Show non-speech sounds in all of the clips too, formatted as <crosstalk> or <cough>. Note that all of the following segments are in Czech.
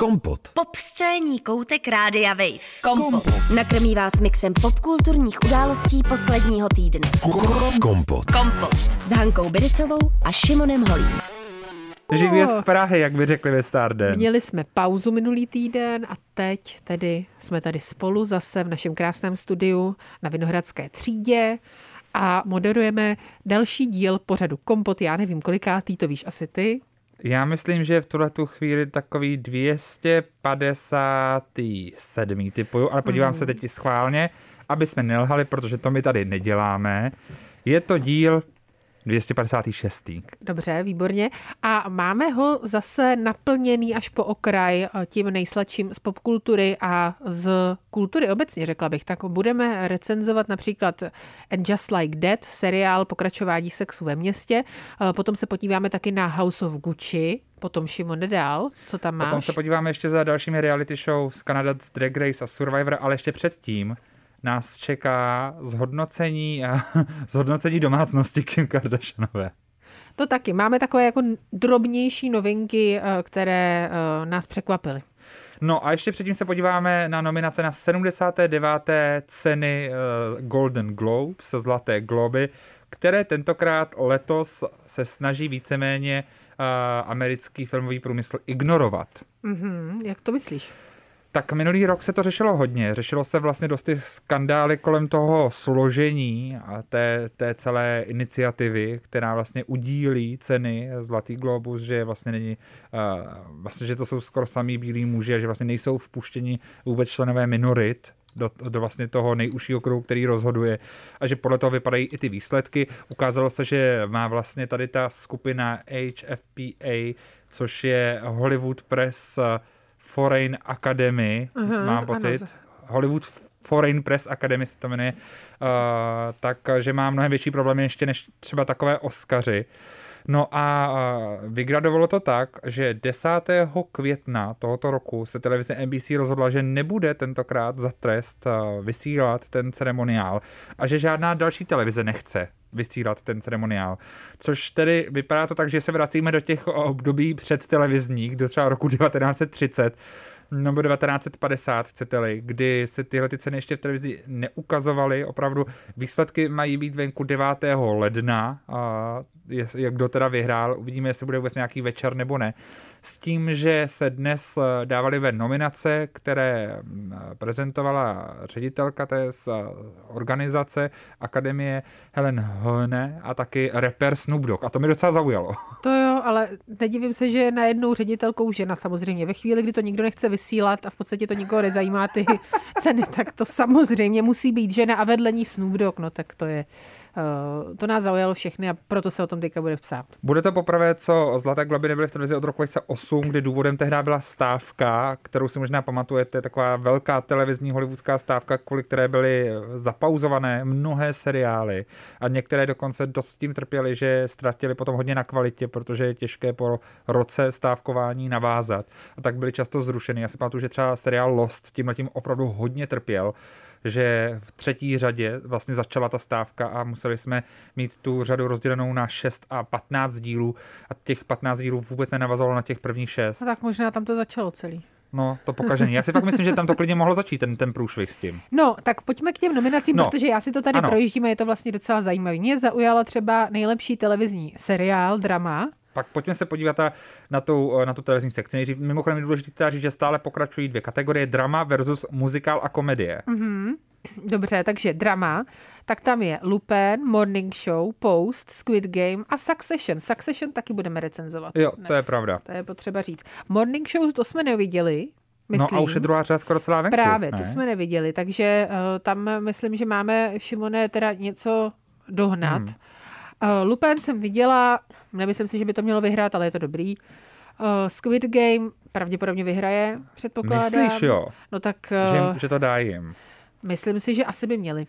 Kompot. Pop scéní koutek Rádia Wave. Kompot. Nakrmí vás mixem popkulturních událostí posledního týdne. Kompot. Kompot. S Hankou Biricovou a Šimonem Holím. Živě z Prahy, jak by řekli ve Stardance. Měli jsme pauzu minulý týden a teď tedy jsme tady spolu zase v našem krásném studiu na Vinohradské třídě a moderujeme další díl pořadu Kompot. Já nevím, kolikátý, to víš asi ty. Já myslím, že v tuhle tu chvíli takový 257. typuju, ale podívám Mhm. se teď i schválně, aby jsme nelhali, protože to my tady neděláme. Je to díl 256. Dobře, výborně. A máme ho zase naplněný až po okraj eh, tím nejsladším z popkultury a z kultury obecně, řekla bych. Tak budeme recenzovat například And Just Like That, seriál Pokračování sexu ve městě. Eh, Potom se podíváme taky na House of Gucci, potom Šimone dál, co tam máš? Potom se podíváme ještě za dalšími reality show z Canada's Drag Race a Survivor, ale ještě předtím nás čeká zhodnocení, a, <laughs> zhodnocení domácnosti Kim Kardashianové. To taky. Máme takové jako drobnější novinky, eh, které eh, nás překvapily. No a ještě předtím se podíváme na nominace na 79. ceny eh, Golden Globes, Zlaté globy, které tentokrát letos se snaží víceméně americký filmový průmysl ignorovat. Mhm, jak to myslíš? Tak minulý rok se to řešilo hodně. Řešilo se vlastně dost ty skandály kolem toho složení a té, té celé iniciativy, která vlastně udílí ceny Zlatý globus, že vlastně není, uh, vlastně, že to jsou skoro samý bílí muži a že vlastně nejsou vpuštěni vůbec členové minorit do, do vlastně toho nejužšího kruhu, který rozhoduje a že podle toho vypadají i ty výsledky. Ukázalo se, že má vlastně tady ta skupina HFPA, což je Hollywood Press Foreign Academy, Aha, mám ano. pocit. Hollywood Foreign Press Academy se to jmenuje, uh, takže má mnohem větší problémy ještě než třeba takové Oscary. No a uh, vygradovalo to tak, že 10. května tohoto roku se televize NBC rozhodla, že nebude tentokrát za trest uh, vysílat ten ceremoniál a že žádná další televize nechce vysílat ten ceremoniál. Což tedy vypadá to tak, že se vracíme do těch období před televizních, do třeba roku <laughs> 1930, nebo 1950, chcete-li, kdy se tyhle ty ceny ještě v televizi neukazovaly. Opravdu výsledky mají být venku 9. ledna. A je- jak kdo teda vyhrál, uvidíme, jestli bude vůbec nějaký večer nebo ne. S tím, že se dnes eh, dávaly ven nominace, které mm, prezentovala ředitelka té z eh, organizace Akademie Helen Hone a taky rapper Snoop Dogg. A to mi docela zaujalo. <laughs> To jo, ale nedivím se, že je najednou ředitelkou žena samozřejmě. Ve chvíli, kdy to nikdo nechce vysílat a v podstatě to nikoho nezajímá ty <laughs> ceny, tak to samozřejmě musí být žena a vedle ní Snoop Dogg, no tak to je, to nás zaujalo všechny a proto se o tom teďka bude psát. Bude to poprvé, co Zlaté globy nebyly v televizi od roku 2008, kdy důvodem tehdy byla stávka, kterou si možná pamatujete, taková velká televizní hollywoodská stávka, kvůli které byly zapauzované mnohé seriály a některé dokonce dost tím trpěly, že ztratili potom hodně na kvalitě, protože je těžké po roce stávkování navázat a tak byly často zrušeny. Já si pamatuju, že třeba seriál Lost tím tím opravdu hodně trpěl, že v třetí řadě vlastně začala ta stávka a museli jsme mít tu řadu rozdělenou na 6 a 15 dílů a těch 15 dílů vůbec nenavazovalo na těch prvních 6. No tak možná tam to začalo celý. No, to pokažení. Já si fakt myslím, že tam to klidně mohlo začít, ten, ten průšvih s tím. No, tak pojďme k těm nominacím, No. protože já si to tady Ano. ano. projíždím a je to vlastně docela zajímavé. Mě zaujalo třeba nejlepší televizní seriál, drama. Pak pojďme se podívat na- tu, na tu televizní sekci. Nejdřív mimochodem je důležité říct, že stále pokračují dvě kategorie, drama versus muzikál a komedie. Mhm. Dobře, takže drama, tak tam je Lupin, Morning Show, Post, Squid Game a Succession. Succession taky budeme recenzovat. Jo, dnes. to je pravda. To je potřeba říct. Morning Show to jsme neviděli, myslím. No a už je druhá řada skoro celá venku. Právě, ne? to jsme neviděli, takže uh, tam myslím, že máme, Šimone, teda něco dohnat. Hmm. Uh, Lupin jsem viděla, nemyslím si, že by to mělo vyhrát, ale je to dobrý. Uh, Squid Game pravděpodobně vyhraje, předpokládám. Myslíš, jo? No tak Že, uh, jim- že to dá jim. myslím si, že asi by měli.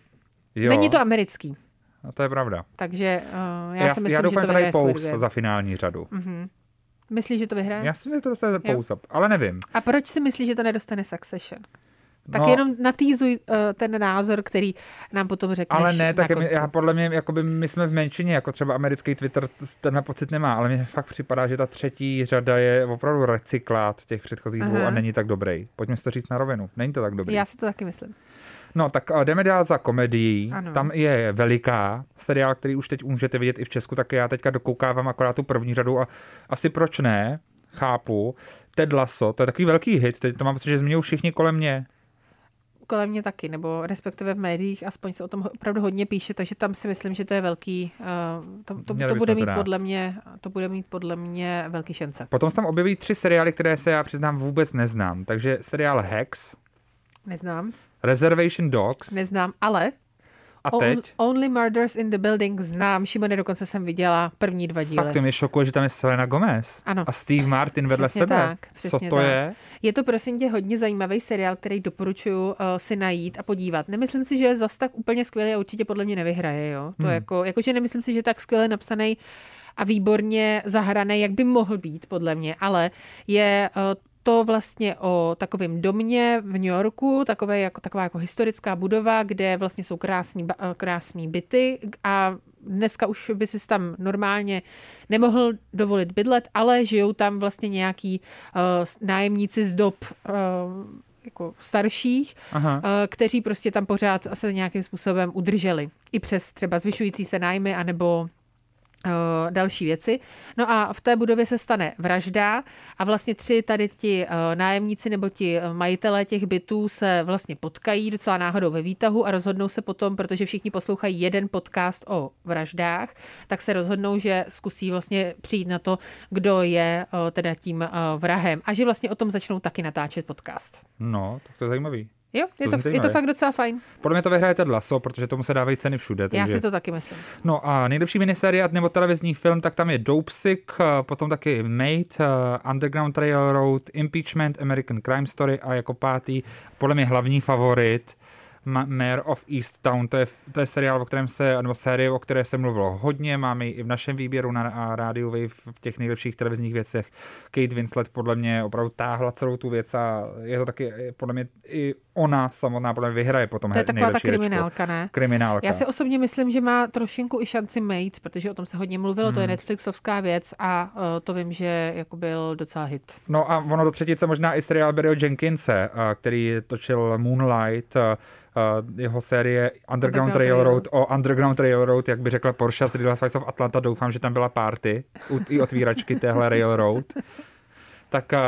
Jo, Není to americký, no, to je pravda. takže uh, já, Já, si myslím, já doufám, že že to vyhraje pous za finální řadu. Mhm. Myslíš, že to vyhraje? Já si myslím, že to dostane pous, ale nevím. A proč si myslíš, že to nedostane Succession? Tak No. jenom natýzuj uh, ten názor, který nám potom řekneš Ale ne, tak konci. já podle mě, jakoby my jsme v menšině, jako třeba americký Twitter tenhle pocit nemá, ale mně fakt připadá, že ta třetí řada je opravdu recyklát těch předchozích dvou a není tak dobrý. Pojďme si to říct na rovinu. Není to tak dobrý. Já si to taky myslím. No tak a jdeme dál za komedii. Ano. Tam je veliká seriál, který už teď můžete vidět i v Česku, tak já teďka dokoukávám akorát tu první řadu a asi proč ne, chápu. Ted Lasso, to je takový velký hit, teď to mám pocit, že zmiňují všichni kolem mě. Kolem mě taky, nebo respektive v médiích, aspoň se o tom opravdu hodně píše, takže tam si myslím, že to je velký, uh, to, to, to bude to mít dát. podle mě, to bude mít podle mě velký šance. Potom se tam objeví tři seriály, které se já přiznám vůbec neznám. Takže seriál Hex, Neznám, Reservation Dogs neznám, ale a teď... Only Murders in the Building znám, Šimone, dokonce jsem viděla první dva díly. Fakt to mě šokuje, že tam je Selena Gomez Ano. a Steve Martin vedle Přesně sebe. tak, Co to tak. je? Je to prosím tě hodně zajímavý seriál, který doporučuji uh, si najít a podívat. Nemyslím si, že je zas tak úplně skvělý a určitě podle mě nevyhraje. Jo? To Hmm. jako, jakože nemyslím si, že je tak skvěle napsaný a výborně zahraný, jak by mohl být, podle mě, ale je uh, to vlastně o takovém domě v New Yorku, takové jako, taková jako historická budova, kde vlastně jsou krásný, eh, krásný byty a dneska už by si tam normálně nemohl dovolit bydlet, ale žijou tam vlastně nějaký uh, nájemníci z dob uh, jako starších, Aha. kteří prostě tam pořád se nějakým způsobem udrželi. I přes třeba zvyšující se nájmy anebo další věci. No a v té budově se stane vražda a vlastně tři tady ti eh, nájemníci nebo ti eh, majitelé těch bytů se vlastně potkají docela náhodou ve výtahu a rozhodnou se potom, protože všichni poslouchají jeden podcast o vraždách, tak se rozhodnou, že zkusí vlastně přijít na to, kdo je eh, teda tím eh, vrahem a že vlastně o tom začnou taky natáčet podcast. No, tak to je zajímavý. Jo, To je zní to, je to fakt docela fajn. Podle mě to vyhraje Ted Lasso, protože tomu se dávají ceny všude. Takže... Já si to taky myslím. No a nejlepší miniserie nebo televizní film, tak tam je Dopesick, eh, potom taky Mate, eh, Underground Railroad, Impeachment, American Crime Story a jako pátý, podle mě hlavní favorit, Mayor of Easttown, to je, to je seriál, o kterém se, nebo série, o které se mluvilo hodně, máme ji i v našem výběru na rádiu Wave v těch nejlepších televizních věcech. Kate Winslet podle mě opravdu táhla celou tu věc a je to taky, podle mě i ona samotná podle mě vyhraje potom To je taková ta kriminálka, ne? Kriminálka. Já si osobně myslím, že má trošinku i šanci mate, protože o tom se hodně mluvilo, Hmm. to je Netflixovská věc a uh, to vím, že jako byl docela hit. No a ono do třetice možná i seriál Barryho Jenkinse, a který točil Moonlight, a jeho série Underground, Underground Railroad o Underground Railroad, jak by řekla Porsche z Real Housewives of Atlanta, doufám, že tam byla party u, i otvíračky téhle Railroad. Tak a,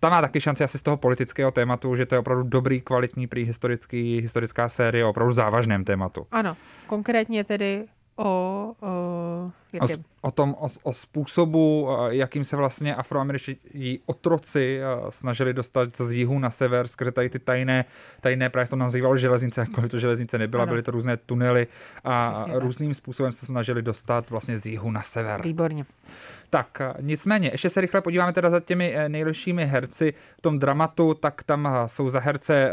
ta má taky šanci asi z toho politického tématu, že to je opravdu dobrý, kvalitní, prý historický, historická série o opravdu závažném tématu. Ano, konkrétně tedy o, o O, o tom, o, o způsobu, a, jakým se vlastně afroameričtí otroci a, snažili dostat z jihu na sever skrze tady ty tajné, tajné právě se to nazývalo železnice, jakkoliv to železnice nebyla, Ano. byly to různé tunely a Přesně tak. různým způsobem se snažili dostat vlastně z jihu na sever. Výborně. Tak a, nicméně, ještě se rychle podíváme teda za těmi eh, nejlepšími herci v tom dramatu, tak tam jsou za herce eh,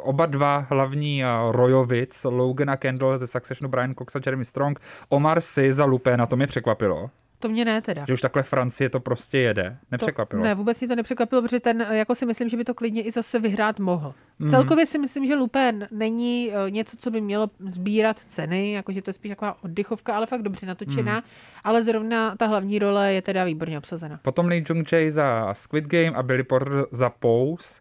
oba dva hlavní Rojovic, Logan a Kendall ze Successionu, Brian Cox a Jeremy Strong, Omar Sy za Lupéna, to mě překvapilo, To mě ne teda. že už takhle Francie to prostě jede. Nepřekvapilo. To, ne, vůbec mě to nepřekvapilo, protože ten, jako si myslím, že by to klidně i zase vyhrát mohl. Mm. Celkově si myslím, že Lupin není eh, něco, co by mělo sbírat ceny, jakože to je spíš taková oddychovka, ale fakt dobře natočená, mm. ale zrovna ta hlavní role je teda výborně obsazena. Potom Lee Jung Jae za Squid Game a Billy Porter za Pose.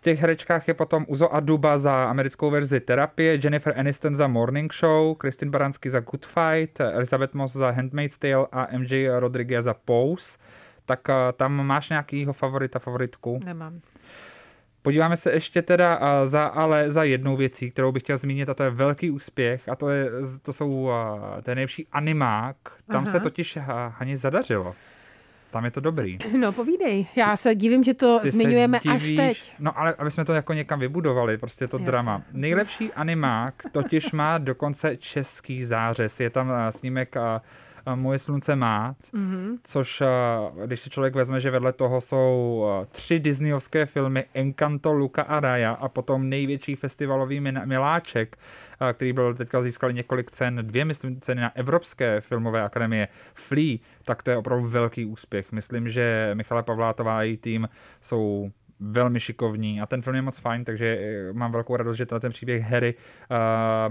V těch herečkách je potom Uzo Aduba za americkou verzi Terapie, Jennifer Aniston za Morning Show, Kristin Baranský za Good Fight, Elizabeth Moss za Handmaid's Tale a MJ Rodriguez za Pose. Tak eh, tam máš nějakýho favorita, favoritku? Nemám. Podíváme se ještě teda a, za, ale za jednou věcí, kterou bych chtěl zmínit, a to je velký úspěch, a to, je, to jsou a, ten nejlepší animák. Tam Aha. se totiž ha, Hani zadařilo. Tam je to dobrý. No povídej. Já se divím, že to Ty zmiňujeme až divíš- teď. No ale aby jsme to jako někam vybudovali, prostě to Jasně. drama. Nejlepší animák totiž má dokonce český zářez. Je tam a, snímek a Moje slunce má, Mhm. což a, když si člověk vezme, že vedle toho jsou a, tři disneyovské filmy Encanto, Luca a Raya a potom největší festivalový miláček, který byl teďka získal několik cen, dvě myslím ceny na Evropské filmové akademie Flea, tak to je opravdu velký úspěch. Myslím, že Michala Pavlátová a její tým jsou velmi šikovní. A ten film je moc fajn, takže eh, mám velkou radost, že ten příběh Harry, uh,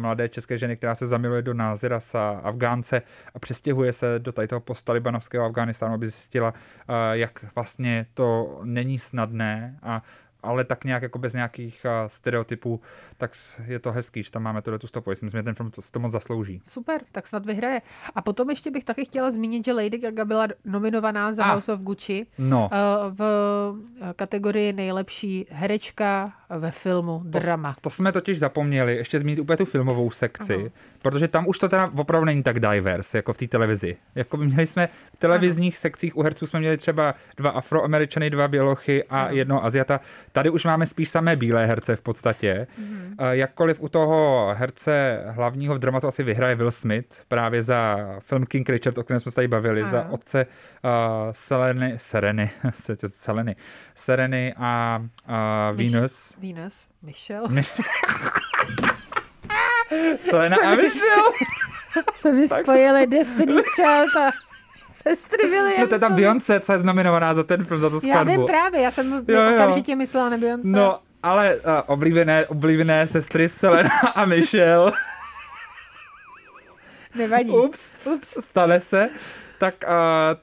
mladé české ženy, která se zamiluje do Názira Afgánce a přestěhuje se do tady toho postalibanovského Afganistánu, aby zjistila, uh, jak vlastně to není snadné a ale tak nějak jako bez nějakých uh, stereotypů, tak je to hezký, že tam máme tuhle tu stopu. Myslím, že ten film to, to moc zaslouží. Super, tak snad vyhraje. A potom ještě bych taky chtěla zmínit, že Lady Gaga byla nominovaná za A. House of Gucci No. uh, v kategorii nejlepší herečka ve filmu To, drama. to jsme totiž zapomněli ještě zmínit úplně tu filmovou sekci, Aha. protože tam už to teda opravdu není tak diverse, jako v té televizi. Jako by měli jsme v televizních sekcích u herců jsme měli třeba dva afroameričany, dva bělochy a Ano. jedno Aziata. Tady už máme spíš samé bílé herce v podstatě. Mm-hmm. Jakkoliv u toho herce hlavního v dramatu asi vyhraje Will Smith právě za film King Richard, o kterém jsme se tady bavili, Ano. za otce uh, Seleny, Sereny, <laughs> Seleny, Sereny a uh, Myš- Venus. Venus, Michelle. <laughs> Selena a Michelle. se mi spojili Destiny's Child a sestry Williamsovi. No to je tam Beyoncé, co je znamenovaná za ten film, za tu Já skladbu. vím právě, já jsem Jo, jo. okamžitě myslela na Beyoncé. No, ale uh, oblíbené, oblíbené sestry Selena <laughs> a Michelle. Nevadí. Ups, ups, stane se. Tak, uh,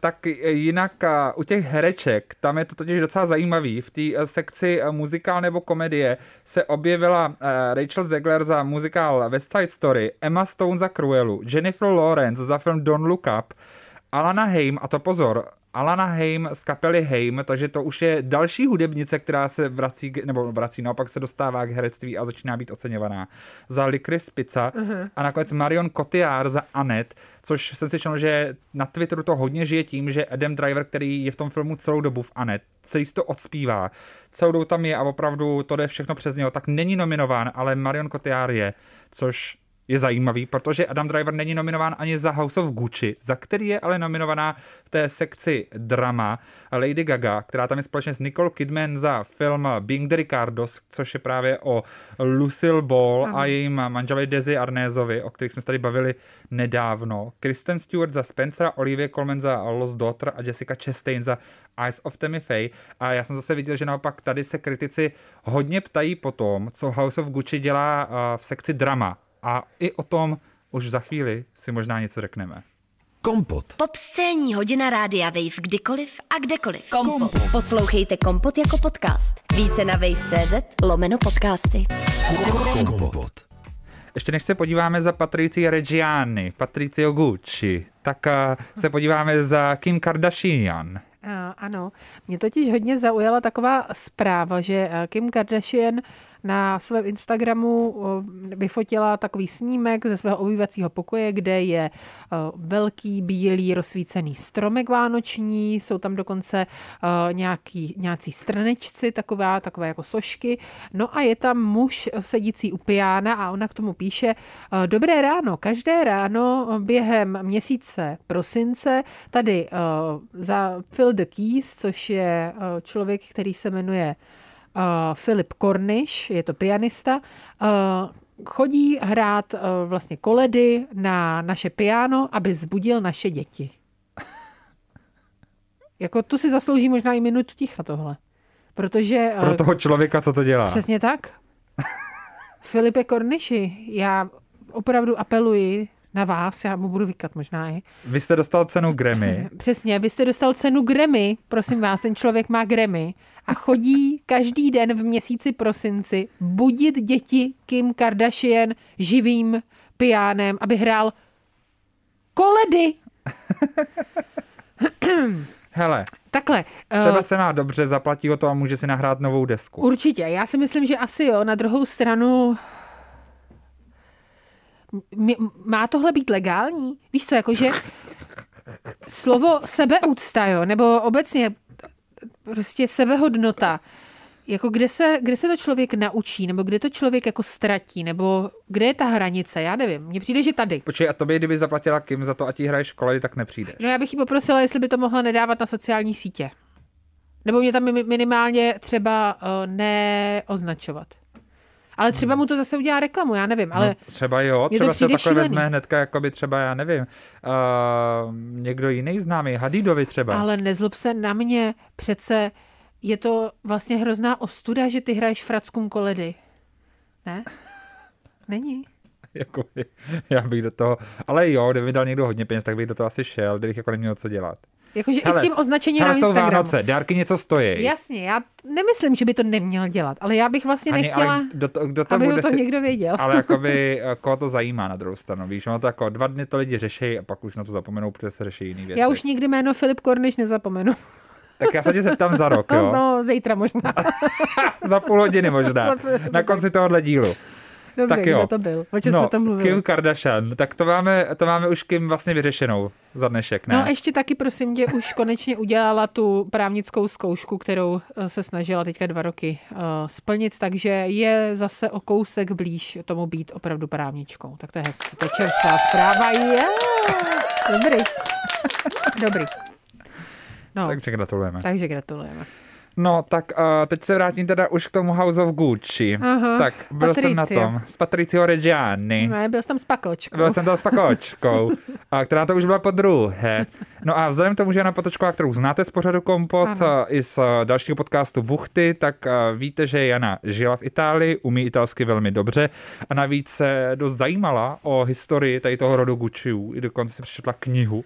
tak jinak uh, u těch hereček, tam je to totiž docela zajímavý. V té uh, sekci uh, muzikál nebo komedie se objevila uh, Rachel Zegler za muzikál West Side Story, Emma Stone za Cruelu, Jennifer Lawrence za film Don't Look Up, Alana Haim, a to pozor, Alana Haim z kapely Haim, takže to už je další hudebnice, která se vrací, nebo vrací, naopak se dostává k herectví a začíná být oceňovaná. Za Licorice Pizza uh-huh. a nakonec Marion Cotillard za Anet, což jsem si četl, že na Twitteru to hodně žije tím, že Adam Driver, který je v tom filmu celou dobu v Anet, celý to odspívá, celou dobu tam je a opravdu to jde všechno přes něho, tak není nominován, ale Marion Cotillard je, což je zajímavý, protože Adam Driver není nominován ani za House of Gucci, za který je ale nominovaná v té sekci drama Lady Gaga, která tam je společně s Nicole Kidman za film Being the Ricardos, což je právě o Lucille Ball Ano. a jejím manželi Desi Arnézovi, o kterých jsme se tady bavili nedávno. Kristen Stewart za Spencera, Olivia Colman za Lost Daughter a Jessica Chastain za Eyes of Tammy Faye. A já jsem zase viděl, že naopak tady se kritici hodně ptají po tom, co House of Gucci dělá a, v sekci drama. A i o tom už za chvíli si možná něco řekneme. Kompot. Pop scéní hodina rádia Wave kdykoliv a kdekoliv. Kompot. Poslouchejte Kompot jako podcast. Více na wave.cz lomeno podcasty. Kompot. Ještě než se podíváme za Patricia Reggiani, Patricio Gucci, tak a, se podíváme za Kim Kardashian. A, ano, mě totiž hodně zaujala taková zpráva, že eh, Kim Kardashian na svém Instagramu o, vyfotila takový snímek ze svého obývacího pokoje, kde je o, velký bílý rozsvícený stromek vánoční, jsou tam dokonce o, nějaký, nějací strnečci, taková, takové jako sošky. No a je tam muž sedící u piána a ona k tomu píše Dobré ráno, každé ráno během měsíce prosince tady za Phil the Keys, což je člověk, který se jmenuje Filip Korniš, je to pianista, uh, chodí hrát uh, vlastně koledy na naše piano, aby zbudil naše děti. <laughs> jako to si zaslouží možná i minutu ticha tohle. Protože... Pro toho člověka, co to dělá. Přesně tak. <laughs> Filipe Korniši, já opravdu apeluji na vás, já mu budu vykat možná i. Vy jste dostal cenu Grammy. <laughs> Přesně, vy jste dostal cenu Grammy, prosím vás, ten člověk má Grammy a chodí každý den v měsíci prosinci budit děti Kim Kardashian živým piánem, aby hrál koledy. <laughs> Hele, Takhle, třeba uh, se má dobře, zaplatí o to a může si nahrát novou desku. určitě, já si myslím, že asi jo, na druhou stranu má tohle být legální? Víš co, jakože slovo sebeúcta, jo, nebo obecně prostě sebehodnota, jako kde se, kde se to člověk naučí, nebo kde to člověk jako ztratí, nebo kde je ta hranice, já nevím. Mně přijde, že tady. Počkej, a tobě, kdyby zaplatila Kim za to, ať jí hraješ školy, tak nepřijdeš. No já bych ji poprosila, jestli by to mohla nedávat na sociální sítě. Nebo mě tam mi- minimálně třeba uh, neoznačovat. Ale třeba mu to zase udělá reklamu, já nevím, ale no, třeba jo, třeba se takhle šílený. vezme hnedka, jako by třeba, já nevím, uh, někdo jiný známý, Hadidovi třeba. Ale nezlob se na mě, přece je to vlastně hrozná ostuda, že ty hraješ frackům koledy. Ne? <laughs> Není. Jakoby, já bych do toho, ale jo, kdyby mi dal někdo hodně peněz, tak bych do toho asi šel, kdybych jako neměl co dělat. Jakože i s tím označením hele, na jsou Instagramu. Vánoce, dárky něco stojí. Jasně, já nemyslím, že by to neměl dělat, ale já bych vlastně Ani- nechtěla, ale kdo to, kdo to aby bude to si... někdo věděl. Ale jakoby, <laughs> eh, koho to zajímá na druhou stranu, víš, ono to jako dva dny to lidi řeší a pak už na to zapomenou, protože se řeší jiný věci. Já už nikdy jméno Filip Korniš nezapomenu. <laughs> Tak já se tě zeptám za rok, jo? <laughs> No, zítra možná. za půl hodiny možná, na konci tohohle dílu. Dobře, tak jo. kdo to byl? O čem no, jsme tam mluvili? Kim Kardashian, tak to máme, to máme už Kim vlastně vyřešenou za dnešek, ne? No ještě taky, prosím tě, už konečně udělala tu právnickou zkoušku, kterou eh, se snažila teďka dva roky uh, splnit, takže je zase o kousek blíž tomu být opravdu právničkou. Tak to je hezký, to je čerstvá zpráva. Je! Dobrý. Dobrý. No, Takže gratulujeme. takže gratulujeme. No, tak uh, teď se vrátím teda už k tomu House of Gucci. Aha, tak byl jsem na tom s Patricio Reggiani. Ne, byl jsem tam s pakočkou. Byl jsem to s Pakočkou, a která to už byla po druhé. No a vzhledem k tomu, že Jana Patočková, kterou znáte z pořadu Kompot Ano. a i z dalšího podcastu Buchty, tak eh, víte, že Jana žila v Itálii, umí italsky velmi dobře a navíc se dost zajímala o historii tady toho rodu Gucciů. I dokonce si přečetla knihu,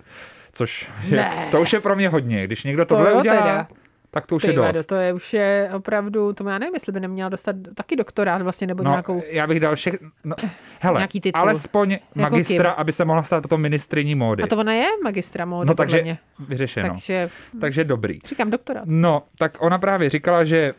což je, Ne. to už je pro mě hodně. Když někdo To tohle jo udělá, teda. Tak to už Ty je dost. to je už je opravdu, to já nevím, jestli by neměla dostat taky doktorát vlastně, nebo No, nějakou... já bych dal všech, no, hele, Nějaký titul. alespoň magistra, aby se mohla stát potom ministriní módy. A to ona je magistra módy, no takže mě. vyřešeno. Takže Takže dobrý. říkám doktorát. No, tak ona právě říkala, že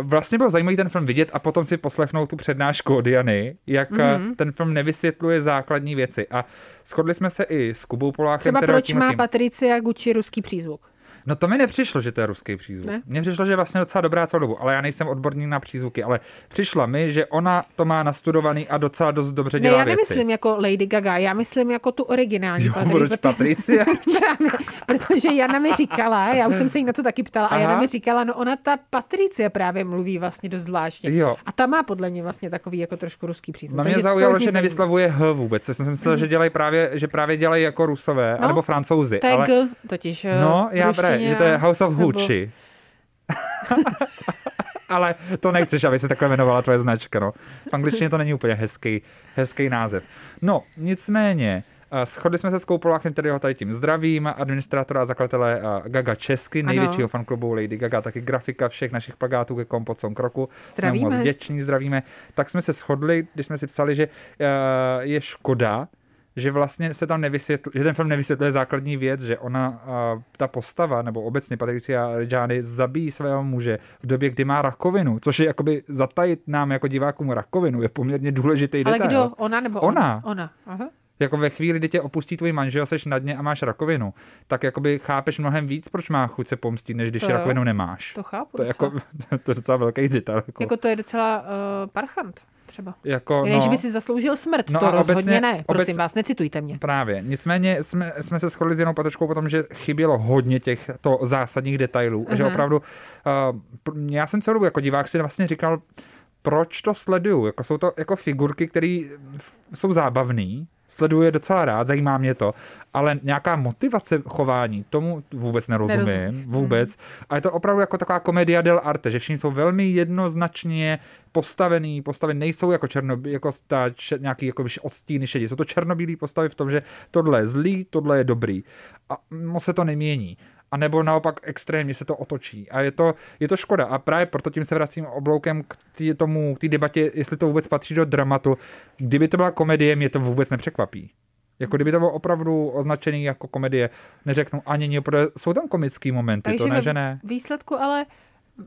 uh, vlastně bylo zajímavý ten film vidět a potom si poslechnout tu přednášku od Diany, jak Mhm. mm-hmm. ten film nevysvětluje základní věci. A shodli jsme se i s Kubou Poláchem. Třeba proč má Patricia Gucci ruský přízvuk? No to mi nepřišlo, že to je ruský přízvuk. Ne? Mně přišlo, že je vlastně docela dobrá celou dobu, ale já nejsem odborník na přízvuky, ale přišlo mi, že ona to má nastudovaný a docela dost dobře Ne, dělá já věci. nemyslím jako Lady Gaga, já myslím jako tu originální Jo, Patri- proč Patricia? <laughs> Protože Jana mi říkala, já už jsem se jí na to taky ptala, a Jana Aha. mi říkala, no ona ta Patricia právě mluví vlastně dost zvláštně. Jo. A ta má podle mě vlastně takový jako trošku ruský přízvuk. No mě zaujalo, že nevyslavuje H vůbec, což jsem si myslel, že dělají právě, že právě dělají jako rusové, No, nebo francouzi. To je ale... G, totiž eh, No, v já ruštině že to je House of nebo- Gucci. <laughs> Ale to nechceš, aby se takhle jmenovala tvoje značka, no. V angličtině to není úplně hezký, hezký název. No, nicméně, eh, Shodli jsme se s Koupoláchem, který ho tady tím zdravím, administrátora a zakladatele eh, Gaga Česky, Ano. největšího fanklubu Lady Gaga, taky grafika všech našich plagátů ke Kompot Song Kroku. Jsme Zdravíme. mu moc vděční, zdravíme. Tak jsme se shodli, když jsme si psali, že eh, je škoda, že vlastně se tam nevysvětluje, že ten film nevysvětluje základní věc, že ona, ta postava, nebo obecně Patricia Reggiani zabíjí svého muže v době, kdy má rakovinu, což je jakoby zatajit nám jako divákům rakovinu, je poměrně důležitý Ale detail. kdo? Ona nebo Ona. Ona. ona. Aha. Jako ve chvíli, kdy tě opustí tvůj manžel, seš na dně a máš rakovinu, tak jakoby chápeš mnohem víc, proč má chuť se pomstit, než když To jo. rakovinu nemáš. To chápu. To je, docela. jako, <laughs> to je docela velký detail. Jako, jako to je docela uh, parchant třeba. jako, Ne, že by si zasloužil smrt, No to rozhodně obecně- ne. Prosím obec- vás, necitujte mě. Právě. Nicméně jsme, jsme se shodli s Janou Patočkou potom, že chybělo hodně těchto zásadních detailů. A že Aha. opravdu, uh, já jsem celou dobu jako divák si vlastně říkal, proč to sleduju? Jako jsou to jako figurky, které jsou zábavné, sleduju je docela rád, zajímá mě to, ale nějaká motivace chování, tomu vůbec nerozumím, Nerozumíš. vůbec. A je to opravdu jako taková komedia del arte, že všichni jsou velmi jednoznačně postavený, postavy nejsou jako černo, jako ta, če, nějaký jako odstíny šedí. Jsou to černobílé postavy v tom, že tohle je zlý, tohle je dobrý. A moc se to nemění. A nebo naopak extrémně se to otočí. A je to, je to škoda. A právě proto tím se vracím obloukem k tý, tomu, k té debatě, jestli to vůbec patří do dramatu. Kdyby to byla komedie, mě to vůbec nepřekvapí. Jako kdyby to bylo opravdu označený jako komedie, neřeknu ani nic, protože jsou tam komický momenty, Takže to ne, že ne. výsledku ale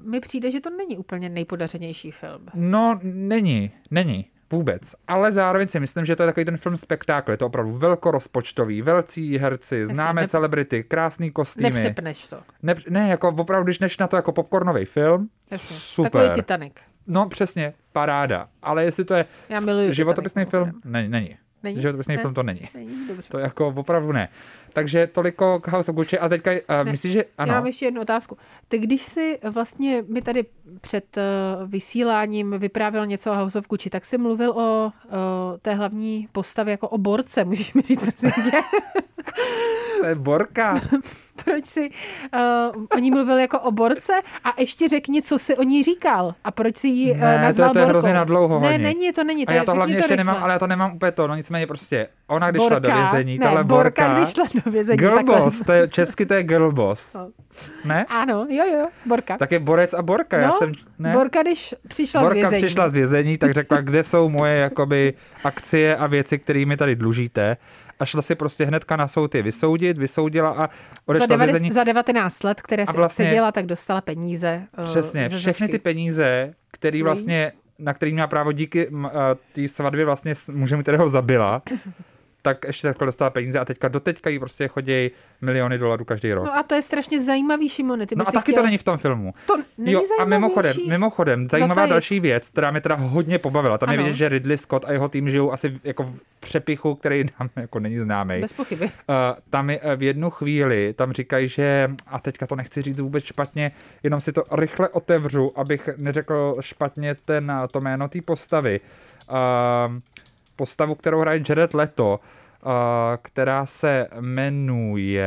mi přijde, že to není úplně nejpodařenější film. No, není, není. Vůbec. Ale zároveň si myslím, že to je takový ten film spektákl. Je to opravdu velkorozpočtový, velcí herci, známé ne- celebrity, krásný kostýmy. Nepřepneš to. Ne, ne, jako opravdu, když než na to jako popcornový film, Jasně. super. Takový Titanic. No přesně, paráda. Ale jestli to je životopisný film, ne, není. Není? Životopisný Ne? film to není. Není dobře. To jako opravdu ne. Takže toliko k House of Gucci a teďka, uh, myslíš, že ano? Já mám ještě jednu otázku. Ty když si vlastně mi tady před uh, vysíláním vyprávěl něco o House of Gucci, tak jsi mluvil o uh, té hlavní postavě jako o borce, <laughs> můžeš mi říct? <laughs> To je Borka. <laughs> proč si uh, o ní mluvil jako o borce a ještě řekni, co si o ní říkal a proč si ji uh, Ne, to, nazval je- to je borkou. hrozně na dlouho. Ne, není, to není. To A já to hlavně ještě rychle. nemám, ale já to nemám úplně to. No nicméně prostě, ona když šla do Borka, vězení, ne, tohle Borka, Borka, když šla do vězení, girl takhle. boss, to je, česky to je girl boss. No. Ne? Ano, jo, jo, Borka. Tak je borec a Borka. Já no, jsem, ne? Borka, když přišla z Borka vězení. přišla z vězení, tak řekla, kde jsou moje jakoby akcie a věci, které mi tady dlužíte. A šla si prostě hnedka na soud je vysoudit, vysoudila a za, odešla z devadesát- vězení. za 19 let, které si vlastně- odseděla, tak dostala peníze. eh, Přesně, všechny značky. ty peníze, Svojí. vlastně, na který měla právo díky eh, té svatbě vlastně mužem, kterého zabila, tak ještě takhle dostala peníze a teďka doteďka jí prostě chodí miliony dolarů každý rok. No a to je strašně zajímavý, Šimone. Ty No a taky chtěl... to není v tom filmu. To není Jo, a mimochodem, mimochodem, zajímavá Zatajit. další věc, která mě teda hodně pobavila. Tam je Ano. vidět, že Ridley Scott a jeho tým žijou asi jako v přepichu, který nám <laughs> jako není známý. Bez pochyby. Uh, tam je, eh, v jednu chvíli, tam říkají, že, a teďka to nechci říct vůbec špatně, jenom si to rychle otevřu, abych neřekl špatně ten, eh, to jméno té postavy. Uh, postavu, kterou hraje Jared Leto, která se jmenuje...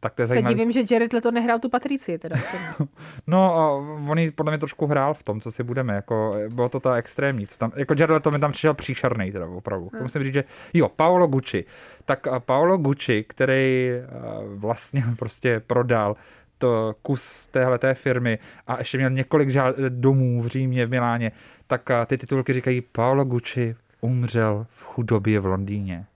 Tak to je Se zajímavé. divím, že Jared Leto nehrál tu Patrici, teda. <laughs> No, a on podle mě trošku hrál v tom, co si budeme, jako bylo to ta extrémní, co tam, jako Jared Leto mi tam přišel příšerný, teda opravdu. To musím říct, že jo, Paolo Gucci. Tak Paolo Gucci, který eh, vlastně <laughs> prostě prodal to kus téhle té firmy a ještě měl několik žád, domů v Římě, v Miláně, tak ty titulky říkají Paolo Gucci umřel v chudobě v Londýně.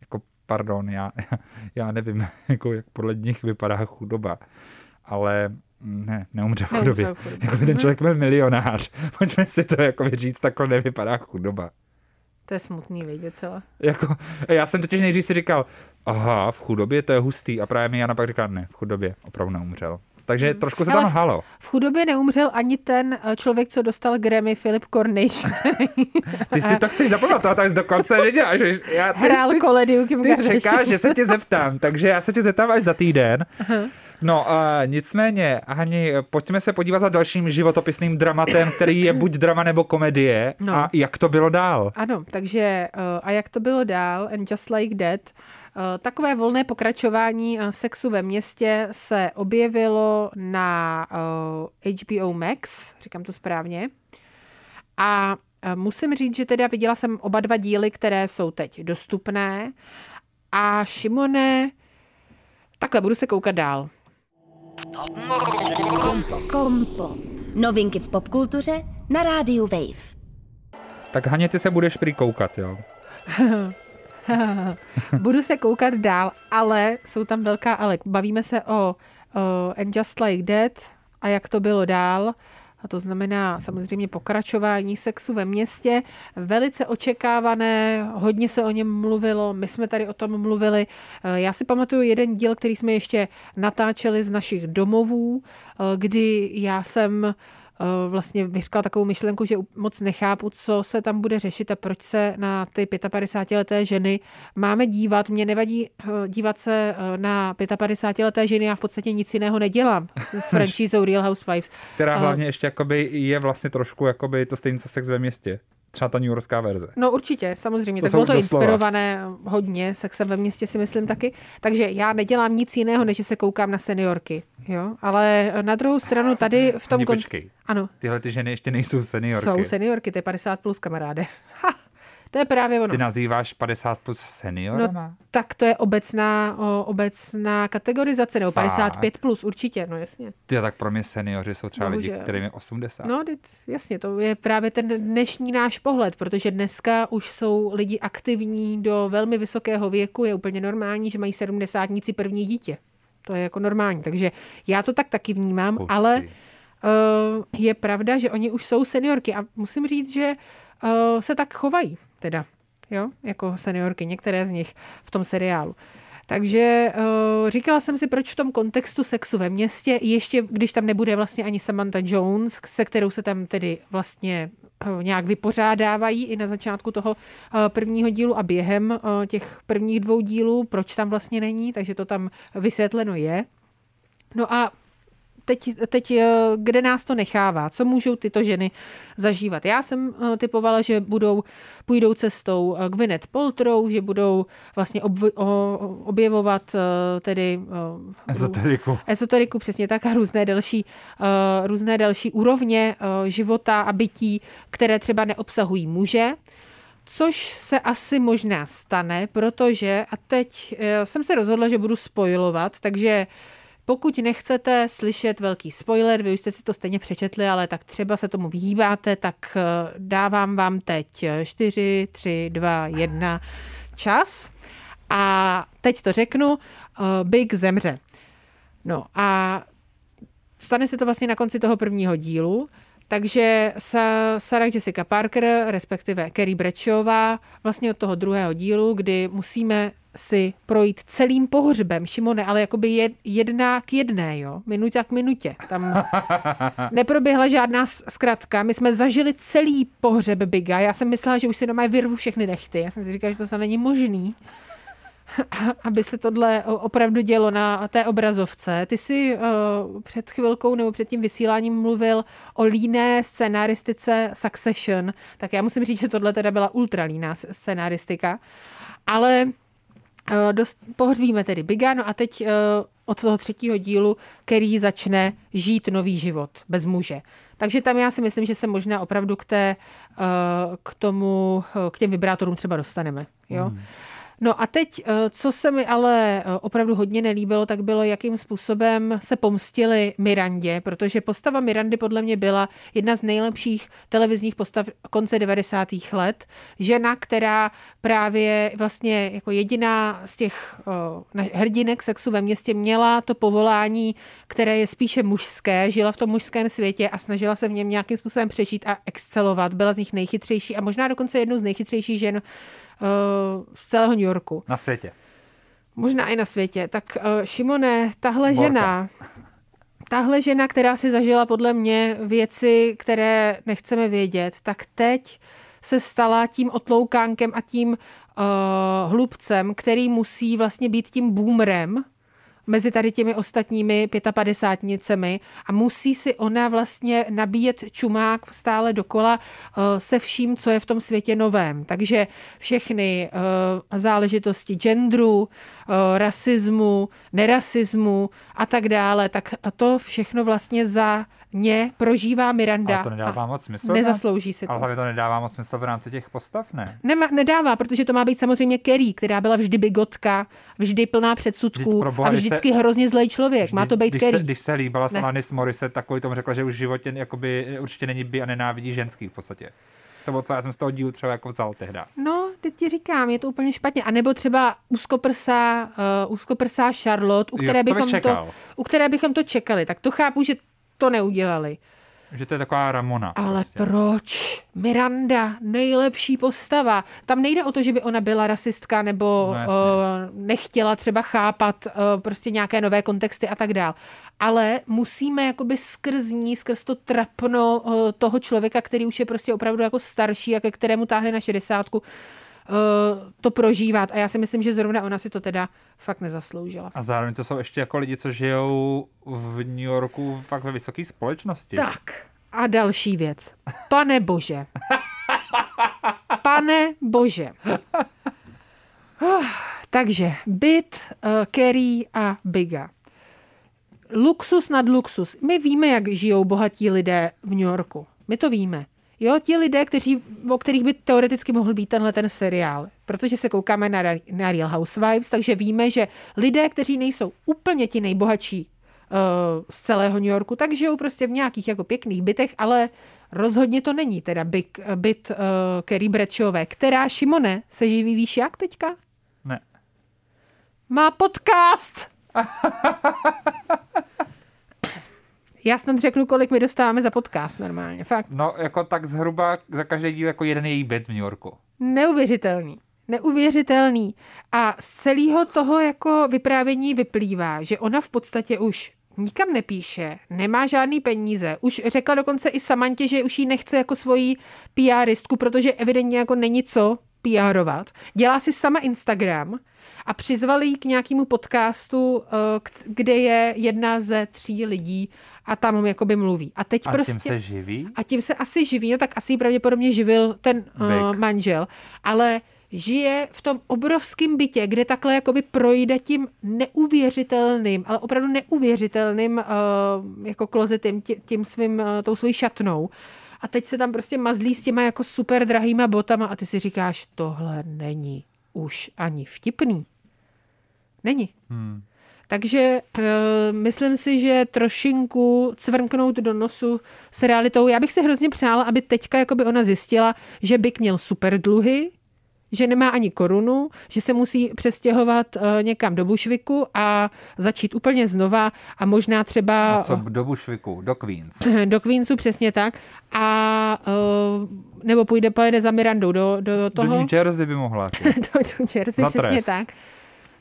Jako, pardon, já, <laughs> já nevím, <laughs> jako, jak podle nich vypadá chudoba, ale mm, ne, neumře v chudobě. Neumřel v chudobě. Jako ten člověk byl milionář. <laughs> Pojďme si to jako říct, takhle nevypadá chudoba. To je smutný vědět celé. Jako, já jsem totiž nejdřív si říkal, aha, v chudobě to je hustý. A právě mi Jana pak říká, ne, v chudobě opravdu neumřel. Takže trošku se Hele, tam halo. V chudobě neumřel ani ten eh, člověk, co dostal Grammy, Philip Cornish. Ty si <laughs> to chceš zapamatovat, až dokonce neděláš. že Já, ty, Hrál koledy u Kim ty čekáš, že se tě zeptám, takže já se tě zeptám až za týden. No, uh, nicméně, Hani, pojďme se podívat za dalším životopisným dramatem, který je buď drama nebo komedie. No. A jak to bylo dál? Ano, takže eh, a jak to bylo dál, and just like that, takové volné pokračování eh, sexu ve městě se objevilo na eh, HBO Max, říkám to správně. A eh, musím říct, že teda viděla jsem oba dva díly, které jsou teď dostupné. A Šimone, takhle budu se koukat dál. Kompot. Novinky v popkultuře na rádiu Wave. Tak Haně, ty se budeš prý koukat, jo? <laughs> <laughs> Budu se koukat dál, ale jsou tam velká ale. Bavíme se o, o And Just Like That a jak to bylo dál. A to znamená samozřejmě pokračování sexu ve městě. Velice očekávané, hodně se o něm mluvilo, my jsme tady o tom mluvili. Já si pamatuju jeden díl, který jsme ještě natáčeli z našich domovů, kdy já jsem eh, vlastně vyřkla takovou myšlenku, že moc nechápu, co se tam bude řešit a proč se na ty 55-leté ženy máme dívat. Mně nevadí eh, dívat se eh, na 55-leté ženy, já v podstatě nic jiného nedělám s <laughs> franšízou Real Housewives. Která hlavně ještě jakoby je vlastně trošku jakoby to stejné, co sex ve městě. Třeba ta New Yorkská verze. No určitě, samozřejmě. To tak jsou bylo to doslova. inspirované hodně sexem ve městě, si myslím taky. Takže já nedělám nic jiného, než že se koukám na seniorky. Jo? Ale na druhou stranu tady v tom... Kon- počkej. Ano, Tyhle ty ženy ještě nejsou seniorky. jsou seniorky, to je 50 plus kamaráde. <laughs> Ha, to je právě ono. Ty nazýváš 50 plus seniorama? No, tak to je obecná, o, obecná kategorizace, nebo Fakt? 55 plus, určitě, no jasně. Ty tak pro mě seniori jsou třeba lidi, Bohužel. kterým je 80. No, jasně, to je právě ten dnešní náš pohled, protože dneska už jsou lidi aktivní do velmi vysokého věku, je úplně normální, že mají sedmdesátníci první dítě. To je jako normální, takže já to tak taky vnímám, Hustý. ale uh, je pravda, že oni už jsou seniorky a musím říct, že uh, se tak chovají teda, jo, jako seniorky, některé z nich v tom seriálu. Takže uh, říkala jsem si, proč v tom kontextu sexu ve městě, ještě když tam nebude vlastně ani Samantha Jones, se kterou se tam tedy vlastně nějak vypořádávají i na začátku toho uh, prvního dílu a během uh, těch prvních dvou dílů, proč tam vlastně není, takže to tam vysvětleno je. No a teď, teď eh, kde nás to nechává, co můžou tyto ženy zažívat. Já jsem eh, typovala, že budou, půjdou cestou eh, Gwyneth Paltrow, že budou vlastně ob, o, objevovat tedy ezoteriku. ezoteriku, přesně tak, a různé další, různé další úrovně života a bytí, které třeba neobsahují muže. Což se asi možná stane, protože, a teď jsem se rozhodla, že budu spojovat, takže pokud nechcete slyšet velký spoiler, vy už jste si to stejně přečetli, ale tak třeba se tomu vyhýbáte, tak eh, dávám vám teď 4, 3, 2, 1 čas. A teď to řeknu, eh, Big zemře. No a stane se to vlastně na konci toho prvního dílu. Takže Sarah Jessica Parker, respektive Kerry Bradshawová, vlastně od toho druhého dílu, kdy musíme si projít celým pohřbem, Šimone, ale jakoby jedna k jedné, jo, minuta k minutě. Tam <laughs> neproběhla žádná zkratka. My jsme zažili celý pohřeb Biga. Já jsem myslela, že už si doma vyrvu všechny nechty. Já jsem si říkala, že to se není možný <laughs> aby se tohle opravdu dělo na té obrazovce. Ty jsi uh, před chvilkou nebo před tím vysíláním mluvil o líné scénaristice Succession, tak já musím říct, že tohle teda byla ultra líná scénaristika, ale dost, pohřbíme tedy Biga, no a teď uh, od toho třetího dílu, který začne žít nový život bez muže. Takže tam já si myslím, že se možná opravdu k, té, k tomu, k těm vibrátorům třeba dostaneme. Jo? Mm. No a teď, eh, co se mi ale eh, opravdu hodně nelíbilo, tak bylo, jakým způsobem se pomstili Mirandě, protože postava Mirandy podle mě byla jedna z nejlepších televizních postav konce 90. let. Žena, která právě vlastně jako jediná z těch eh, hrdinek sexu ve městě měla to povolání, které je spíše mužské, žila v tom mužském světě a snažila se v něm nějakým způsobem přežít a excelovat. Byla z nich nejchytřejší a možná dokonce jednou z nejchytřejších žen z celého New Yorku. Na světě. Možná i na světě. Tak uh, Šimone, tahle Borka. žena, tahle žena, která si zažila podle mě věci, které nechceme vědět, tak teď se stala tím otloukánkem a tím uh, hlubcem, který musí vlastně být tím boomerem, mezi tady těmi ostatními 55nicemi a musí si ona vlastně nabíjet čumák stále dokola eh, se vším, co je v tom světě novém. Takže všechny eh, záležitosti genderu, eh, rasismu, nerasismu a tak dále, tak to všechno vlastně za ně prožívá Miranda. Ale to nedává moc smysl. Nezaslouží si to. Ale hlavně to nedává moc smysl v rámci těch postav, ne? Nema, nedává, protože to má být samozřejmě Kerry, která byla vždy bigotka, vždy plná předsudků a vždycky se, hrozně zlej člověk. Vždy, má to být když Kerry. Se, když se líbala s Alanis Morissette, takový tomu řekla, že už v životě jakoby, určitě není by a nenávidí ženský v podstatě. To bylo, co já jsem z toho dílu třeba jako vzal tehda. No, teď ti říkám, je to úplně špatně. A nebo třeba úzkoprsá, uh, úzkoprsá Charlotte, u které, jo, to bychom to, u které bychom to čekali. Tak to chápu, že to neudělali. Že to je taková Ramona. Ale prostě. proč? Miranda, nejlepší postava. Tam nejde o to, že by ona byla rasistka nebo no, uh, nechtěla třeba chápat uh, prostě nějaké nové kontexty a tak dál. Ale musíme jakoby skrz ní, skrz to trapno uh, toho člověka, který už je prostě opravdu jako starší a ke kterému táhne na šedesátku, to prožívat. A já si myslím, že zrovna ona si to teda fakt nezasloužila. A zároveň to jsou ještě jako lidi, co žijou v New Yorku fakt ve vysoké společnosti. Tak. A další věc. Pane bože. <laughs> Pane bože. Takže byt, uh, Kerry a Biga. Luxus nad luxus. My víme, jak žijou bohatí lidé v New Yorku. My to víme. Jo, ti lidé, kteří, o kterých by teoreticky mohl být tenhle ten seriál, protože se koukáme na, na Real Housewives, takže víme, že lidé, kteří nejsou úplně ti nejbohatší uh, z celého New Yorku, tak žijou prostě v nějakých jako pěkných bytech, ale rozhodně to není teda byt, byt uh, Kerry Bradshawové, která, Šimone, se živí víš jak teďka? Ne. Má podcast! <laughs> Já snad řeknu, kolik my dostáváme za podcast normálně, fakt. No, jako tak zhruba za každý díl jako jeden její byt v New Yorku. Neuvěřitelný. Neuvěřitelný. A z celého toho jako vyprávění vyplývá, že ona v podstatě už nikam nepíše, nemá žádný peníze. Už řekla dokonce i Samantě, že už jí nechce jako svoji PRistku, protože evidentně jako není co PRovat. Dělá si sama Instagram a přizvali ji k nějakému podcastu, eh, kde je jedna ze tří lidí a tam jakoby mluví. A teď A prostě... tím se živí? A tím se asi živí, no tak asi pravděpodobně živil ten uh, manžel, ale žije v tom obrovském bytě, kde takhle jakoby projde tím neuvěřitelným, ale opravdu neuvěřitelným uh, jako klozetem, tě, tím svým, uh, tou svojí šatnou. A teď se tam prostě mazlí s těma jako super drahýma botama a ty si říkáš, tohle není už ani vtipný. Není. Hmm. Takže uh, myslím si, že trošinku cvrknout do nosu s realitou. Já bych si hrozně přála, aby teďka jakoby ona zjistila, že Big měl super dluhy, že nemá ani korunu, že se musí přestěhovat uh, někam do Bushwicku a začít úplně znova a možná třeba A co do Bushwicku, do Queens. <clears throat> do Queensu přesně tak a uh, nebo půjde, pojede za Mirandou do, do Do toho New Jersey by mohla. <laughs> Do New Jersey, přesně tak.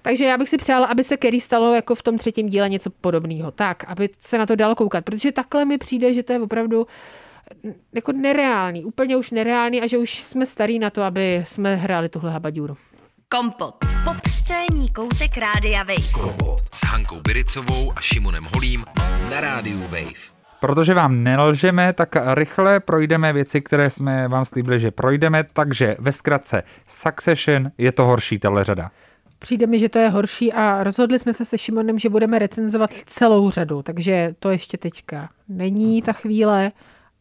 Takže já bych si přála, aby se Kerry stalo jako v tom třetím díle něco podobného. Tak, aby se na to dalo koukat. Protože takhle mi přijde, že to je opravdu n- jako nereálný, úplně už nereálný a že už jsme starý na to, aby jsme hráli tuhle habaďůru. Kompot. Popscénní koutek Rádia Wave. Kompot s Hankou Biricovou a Šimonem Holím na rádiu Wave. Protože vám nelžeme, tak rychle projdeme věci, které jsme vám slíbili, že projdeme. Takže ve zkratce Succession je to horší tahle řada. Přijde mi, že to je horší a rozhodli jsme se se Šimonem, že budeme recenzovat celou řadu, takže to ještě teďka není ta chvíle,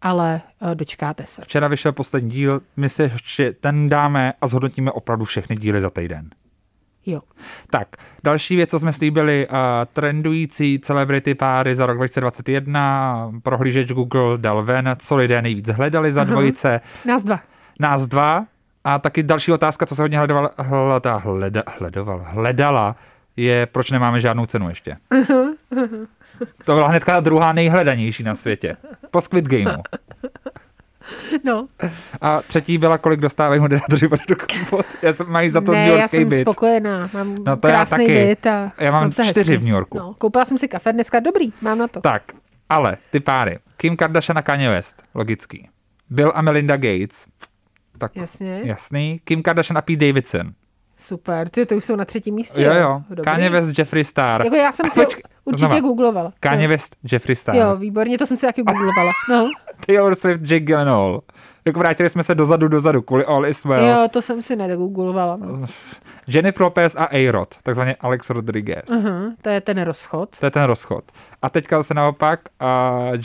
ale eh, dočkáte se. Včera vyšel poslední díl, my si ještě ten dáme a zhodnotíme opravdu všechny díly za týden. Jo. Tak, další věc, co jsme slíbili, uh, trendující celebrity páry za rok 2021, prohlížeč Google dal ven, co lidé nejvíc hledali za dvojice, Nás dva. nás dva. A taky další otázka, co se hodně hledoval, hleda, hleda, hledoval, hledala, je, proč nemáme žádnou cenu ještě. <laughs> To byla hnedka ta druhá nejhledanější na světě. Po Squid Gameu. No, A třetí byla, kolik dostávají moderátoři do kompot. Já jsem, mají za to ne, New já Yorkský jsem byt. spokojená, mám No to já taky. byt a Já mám se čtyři hezky. v New Yorku. No, koupila jsem si kafe dneska, dobrý, mám na to. Tak, ale ty páry. Kim Kardashian a Kanye West, logický. Bill a Melinda Gates, tak Jasně, jasný. Kim Kardashian a Pete Davidson. super, ty to už jsou na třetím místě. Jo, jo. Dobrý. Kanye West, Jeffree Star. Jako já jsem si počkej, určitě znova. googlovala. Kanye. West, Jeffree Star. Jo, výborně, to jsem si taky googlovala. No, <laughs> Taylor Swift, Jake Gyllenhaal. Jako vrátili jsme se dozadu, dozadu, kvůli All is well. jo, to jsem si negooglovala. No. <laughs> Jennifer Lopez a A-Rod, takzvaně Alex Rodriguez. Uh-huh, to je ten rozchod. To je ten rozchod. A teďka zase naopak uh,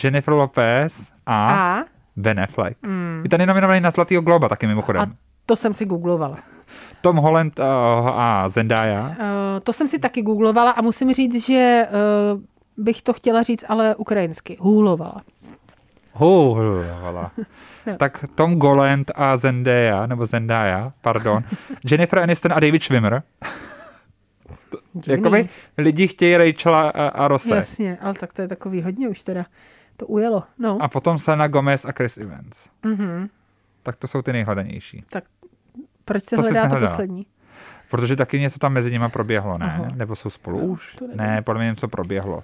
Jennifer Lopez a, a? Ben Affleck. Mm. Je ten nominovaný na Zlatýho Globa taky mimochodem. a to jsem si googlovala. <laughs> Tom Holland uh, a Zendaya. Uh, to jsem si taky googlovala a musím říct, že uh, bych to chtěla říct, ale ukrajinsky. Hůlovala. Hůlovala. <laughs> No. tak Tom Golland a Zendaya, nebo Zendaya, pardon. <laughs> Jennifer Aniston a David Schwimmer. Jakoby lidi chtějí Rachela a, a Rose. Jasně, ale tak to je takový hodně už teda. To ujelo. No, A potom Selena Gomez a Chris Evans. Mhm. Tak to jsou ty nejhledanější. Proč se To hledá to poslední? Protože taky něco tam mezi nimi proběhlo, ne? Aha. Nebo jsou spolu No, už? Ne, podle mě něco proběhlo.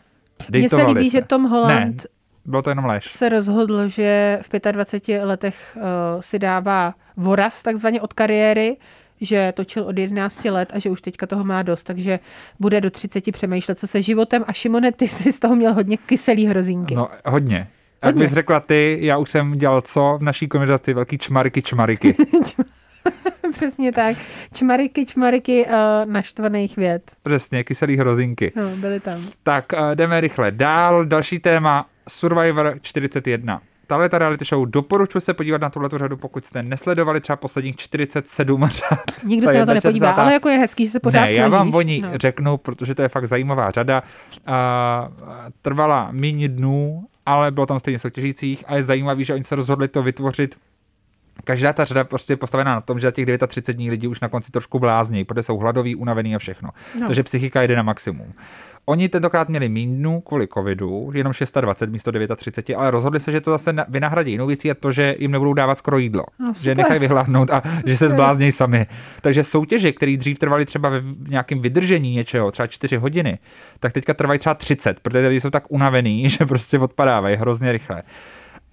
Mně se líbí, že Tom Holland Ne, bylo to jenom lež. se rozhodl, že v 25 letech uh, si dává voraz takzvaně od kariéry, že točil od 11 let a že už teďka toho má dost, takže bude do 30 přemýšlet, co se životem. A Šimone, ty jsi z toho měl hodně kyselý hrozínky. No, hodně. Jak bys řekla ty, já už jsem dělal co v naší konverzaci? Velký čmariky, čmariky. <laughs> <laughs> Přesně tak. Čmariky, čmariky uh, naštvaných věd. Přesně, kyselý hrozinky. No, byly tam. Tak uh, jdeme rychle dál. Další téma Survivor 41. Tahle ta reality show doporučuji se podívat na tuhle řadu, pokud jste nesledovali třeba posledních 47 řad. Nikdo se na to nepodívá, čtvrtá. ale jako je hezký, že se pořád ne, já vám o ní no. řeknu, protože to je fakt zajímavá řada. A, trvala méně dnů, ale bylo tam stejně soutěžících a je zajímavý, že oni se rozhodli to vytvořit Každá ta řada prostě je postavená na tom, že za těch 39 dní lidi už na konci trošku bláznějí, protože jsou hladoví, unavený a všechno. No. Takže psychika jde na maximum. Oni tentokrát měli méně dnů kvůli covidu, jenom 620 místo 39, ale rozhodli se, že to zase na- vynahradí jinou věcí a to, že jim nebudou dávat skoro jídlo. No, že nechají vyhladnout a že se zbláznějí sami. Takže soutěže, které dřív trvaly třeba ve nějakém vydržení něčeho, třeba 4 hodiny, tak teďka trvají třeba 30, protože tady jsou tak unavený, <laughs> že prostě odpadávají hrozně rychle.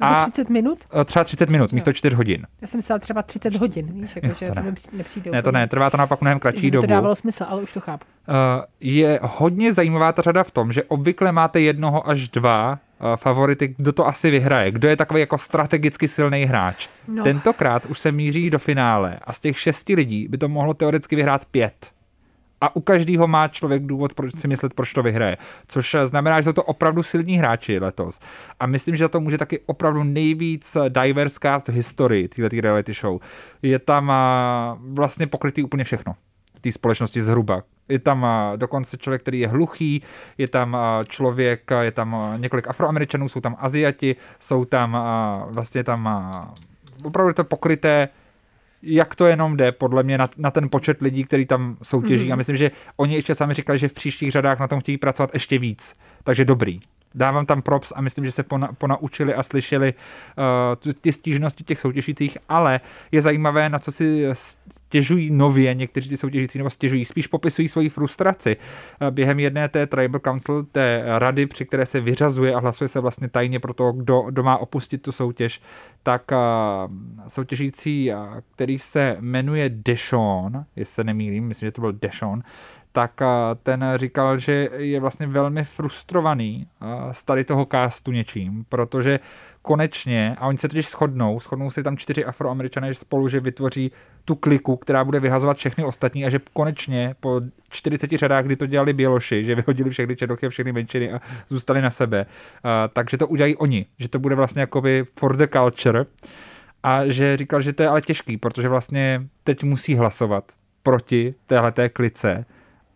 A 30 minut? Eh, třeba 30 minut, místo 4 hodin. Já jsem myslela třeba 30 hodin, víš, jako, že to ne. nepřijde. Ne, to ne, trvá to naopak mnohem kratší Kdyby dobu. to dávalo smysl, ale už to chápu. Uh, je hodně zajímavá ta řada v tom, že obvykle máte jednoho až dva uh, favority, kdo to asi vyhraje, kdo je takový jako strategicky silný hráč. No. Tentokrát už se míří do finále a z těch šesti lidí by to mohlo teoreticky vyhrát pět. A u každého má člověk důvod, proč si myslet, proč to vyhraje. Což eh, znamená, že jsou to opravdu silní hráči letos. A myslím, že to může taky opravdu nejvíc diverse cast v historii této reality show. Je tam uh, vlastně pokrytý úplně všechno té společnosti zhruba. Je tam dokonce člověk, který je hluchý, je tam člověk, je tam několik afroameričanů, jsou tam Aziati, jsou tam vlastně tam opravdu to pokryté jak to jenom jde, podle mě, na, na ten počet lidí, který tam soutěží. Mm-hmm. A myslím, že oni ještě sami říkali, že v příštích řadách na tom chtějí pracovat ještě víc. Takže dobrý. Dávám tam props a myslím, že se pona, ponaučili a slyšeli uh, ty stížnosti těch soutěžících, ale je zajímavé, na co si stěžují nově někteří ty soutěžící, nebo stěžují, spíš popisují svoji frustraci. Uh, během jedné té Tribal Council, té rady, při které se vyřazuje a hlasuje se vlastně tajně pro to, kdo, kdo má opustit tu soutěž, tak uh, soutěžící, uh, který se jmenuje Deshaun, jestli se nemýlím, myslím, že to byl Deshaun, tak ten říkal, že je vlastně velmi frustrovaný z tady toho castu něčím, protože konečně, a oni se totiž shodnou, shodnou se tam čtyři afroameričané spolu, že vytvoří tu kliku, která bude vyhazovat všechny ostatní a že konečně po 40 řadách, kdy to dělali Běloši, že vyhodili všechny černochy a všechny menšiny a zůstali na sebe, takže to udělají oni, že to bude vlastně jakoby for the culture a že říkal, že to je ale těžký, protože vlastně teď musí hlasovat proti téhleté klice,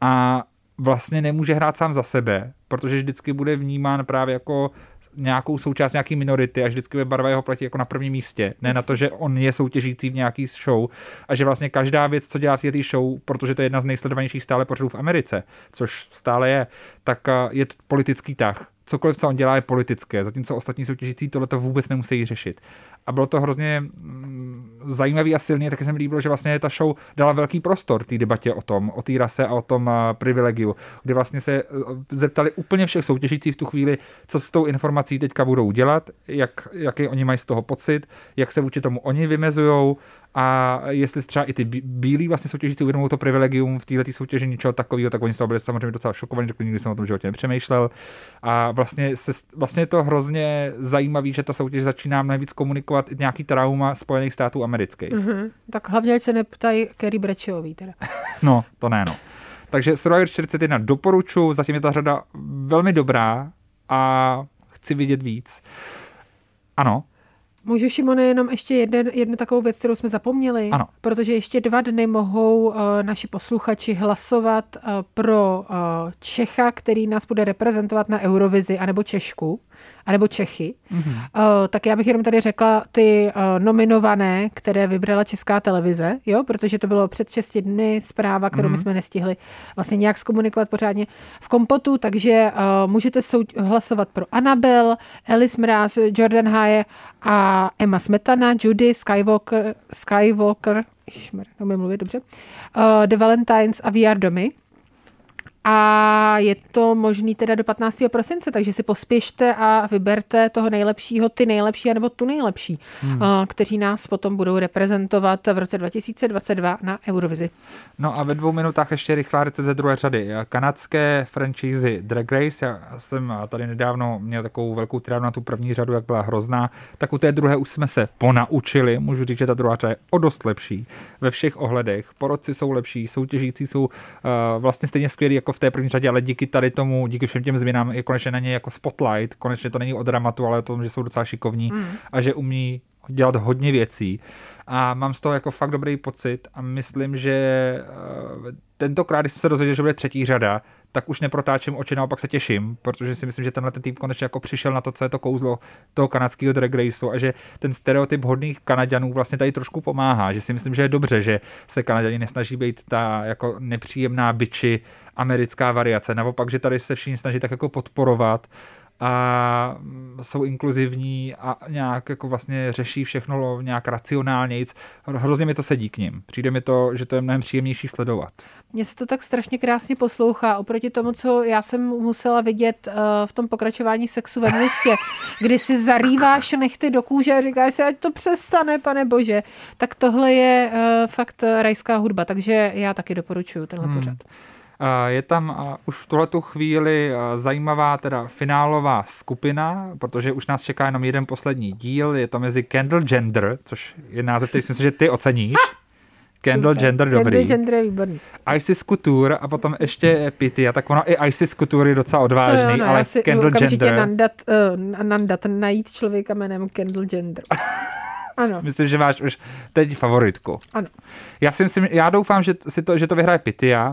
a vlastně nemůže hrát sám za sebe, protože vždycky bude vnímán právě jako nějakou součást nějaký minority a vždycky by barva jeho platí jako na prvním místě. Ne na to, že on je soutěžící v nějaký show a že vlastně každá věc, co dělá v té show, protože to je jedna z nejsledovanějších stále pořadů v Americe, což stále je, tak je to politický tah. Cokoliv, co on dělá, je politické, zatímco ostatní soutěžící tohle to vůbec nemusí řešit. A bylo to hrozně mm, zajímavý a silný, taky se mi líbilo, že vlastně ta show dala velký prostor té debatě o tom, o té rase a o tom uh, privilegiu, kdy vlastně se uh, zeptali úplně všech soutěžících v tu chvíli, co s tou informací teďka budou dělat, jak, jaký oni mají z toho pocit, jak se vůči tomu oni vymezujou a jestli třeba i ty bílí vlastně soutěžící uvědomují to privilegium v této soutěži něčeho takového, tak oni z toho byli samozřejmě docela šokovaní, že nikdy jsem o tom životě nepřemýšlel. A vlastně, se, vlastně je to hrozně zajímavé, že ta soutěž začíná mnohem víc komunikovat i nějaký trauma Spojených států amerických. Mm-hmm. Tak hlavně, ať se neptají Kerry Brečový teda. <laughs> no, to ne, no. Takže Survivor 41 doporučuji, zatím je ta řada velmi dobrá a chci vidět víc. Ano, Můžu, Šimone, jenom ještě jeden, jednu takovou věc, kterou jsme zapomněli? Ano. Protože ještě dva dny mohou uh, naši posluchači hlasovat uh, pro uh, Čecha, který nás bude reprezentovat na Eurovizi, anebo Češku anebo Čechy. Mm-hmm. Uh, tak já bych jenom tady řekla ty uh, nominované, které vybrala Česká televize, jo, protože to bylo před 6 dny zpráva, kterou mm-hmm. my jsme nestihli vlastně nějak zkomunikovat pořádně v kompotu, takže uh, můžete sou- hlasovat pro Anabel, Alice Mraz, Jordan Haye a Emma Smetana, Judy, Skywalker, Skywalker, ježišmar, nemůžu mluvit dobře, uh, The Valentines a VR Domy a je to možný teda do 15. prosince, takže si pospěšte a vyberte toho nejlepšího, ty nejlepší, nebo tu nejlepší, hmm. kteří nás potom budou reprezentovat v roce 2022 na Eurovizi. No a ve dvou minutách ještě rychlá recenze druhé řady. Kanadské franšízy Drag Race, já jsem tady nedávno měl takovou velkou triádu na tu první řadu, jak byla hrozná, tak u té druhé už jsme se ponaučili, můžu říct, že ta druhá řada je o dost lepší ve všech ohledech. Porodci jsou lepší, soutěžící jsou uh, vlastně stejně skvělí jako v té první řadě, ale díky tady tomu, díky všem těm změnám je konečně na ně jako spotlight, konečně to není o dramatu, ale o tom, že jsou docela šikovní mm. a že umí dělat hodně věcí a mám z toho jako fakt dobrý pocit a myslím, že uh, tentokrát, když jsem se dozvěděl, že bude třetí řada, tak už neprotáčím oči, naopak se těším, protože si myslím, že tenhle ten tým konečně jako přišel na to, co je to kouzlo toho kanadského drag raceu a že ten stereotyp hodných Kanaďanů vlastně tady trošku pomáhá, že si myslím, že je dobře, že se Kanaďani nesnaží být ta jako nepříjemná byči americká variace, naopak, že tady se všichni snaží tak jako podporovat a jsou inkluzivní a nějak jako vlastně řeší všechno nějak racionálnějc. Hrozně mi to sedí k ním. Přijde mi to, že to je mnohem příjemnější sledovat. Mně se to tak strašně krásně poslouchá oproti tomu, co já jsem musela vidět uh, v tom pokračování sexu ve městě, <laughs> kdy si zarýváš nechty do kůže a říkáš si, ať to přestane, pane bože. Tak tohle je uh, fakt rajská hudba, takže já taky doporučuji tenhle hmm. pořad. Je tam už v tuhletu chvíli zajímavá teda finálová skupina, protože už nás čeká jenom jeden poslední díl, je to mezi Candle Gender, což je název, který si myslím, že ty oceníš. Candle Super. Gender dobrý. Candle Gender je výborný. Isis Couture a potom ještě Pity. A tak ono i Isis Couture je docela odvážný, jo, no, ale si Candle Gender... Nandat, uh, nandat, najít člověka jménem Candle Gender. <laughs> Ano. Myslím, že máš už teď favoritku. Ano. Já si myslím, já doufám, že, si to, že to vyhraje Pythia,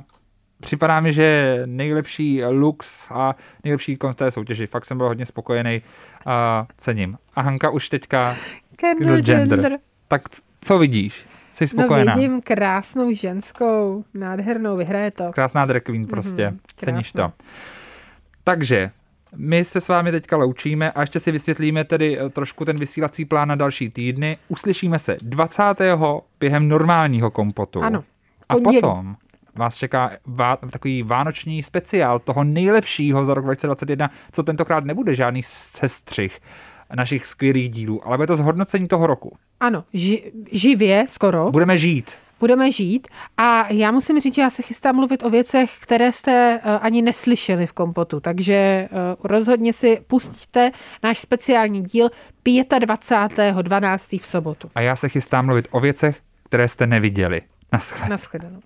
připadá mi, že nejlepší lux a nejlepší kon té soutěži. Fakt jsem byl hodně spokojený a cením. A Hanka už teďka gender. gender. Tak co vidíš? Jsi spokojená? No vidím krásnou ženskou, nádhernou, vyhraje to. Krásná drag queen prostě, mm-hmm, ceníš to. Takže my se s vámi teďka loučíme a ještě si vysvětlíme tedy eh, trošku ten vysílací plán na další týdny. Uslyšíme se 20. během normálního kompotu. Ano. A potom vás čeká vá, takový vánoční speciál toho nejlepšího za rok 2021, co tentokrát nebude žádný sestřih našich skvělých dílů, ale bude to zhodnocení toho roku. Ano, ži, živě skoro. Budeme žít budeme žít. A já musím říct, že já se chystám mluvit o věcech, které jste uh, ani neslyšeli v kompotu, takže uh, rozhodně si pustíte náš speciální díl 25.12. v sobotu. A já se chystám mluvit o věcech, které jste neviděli. Naschle. Naschledanou.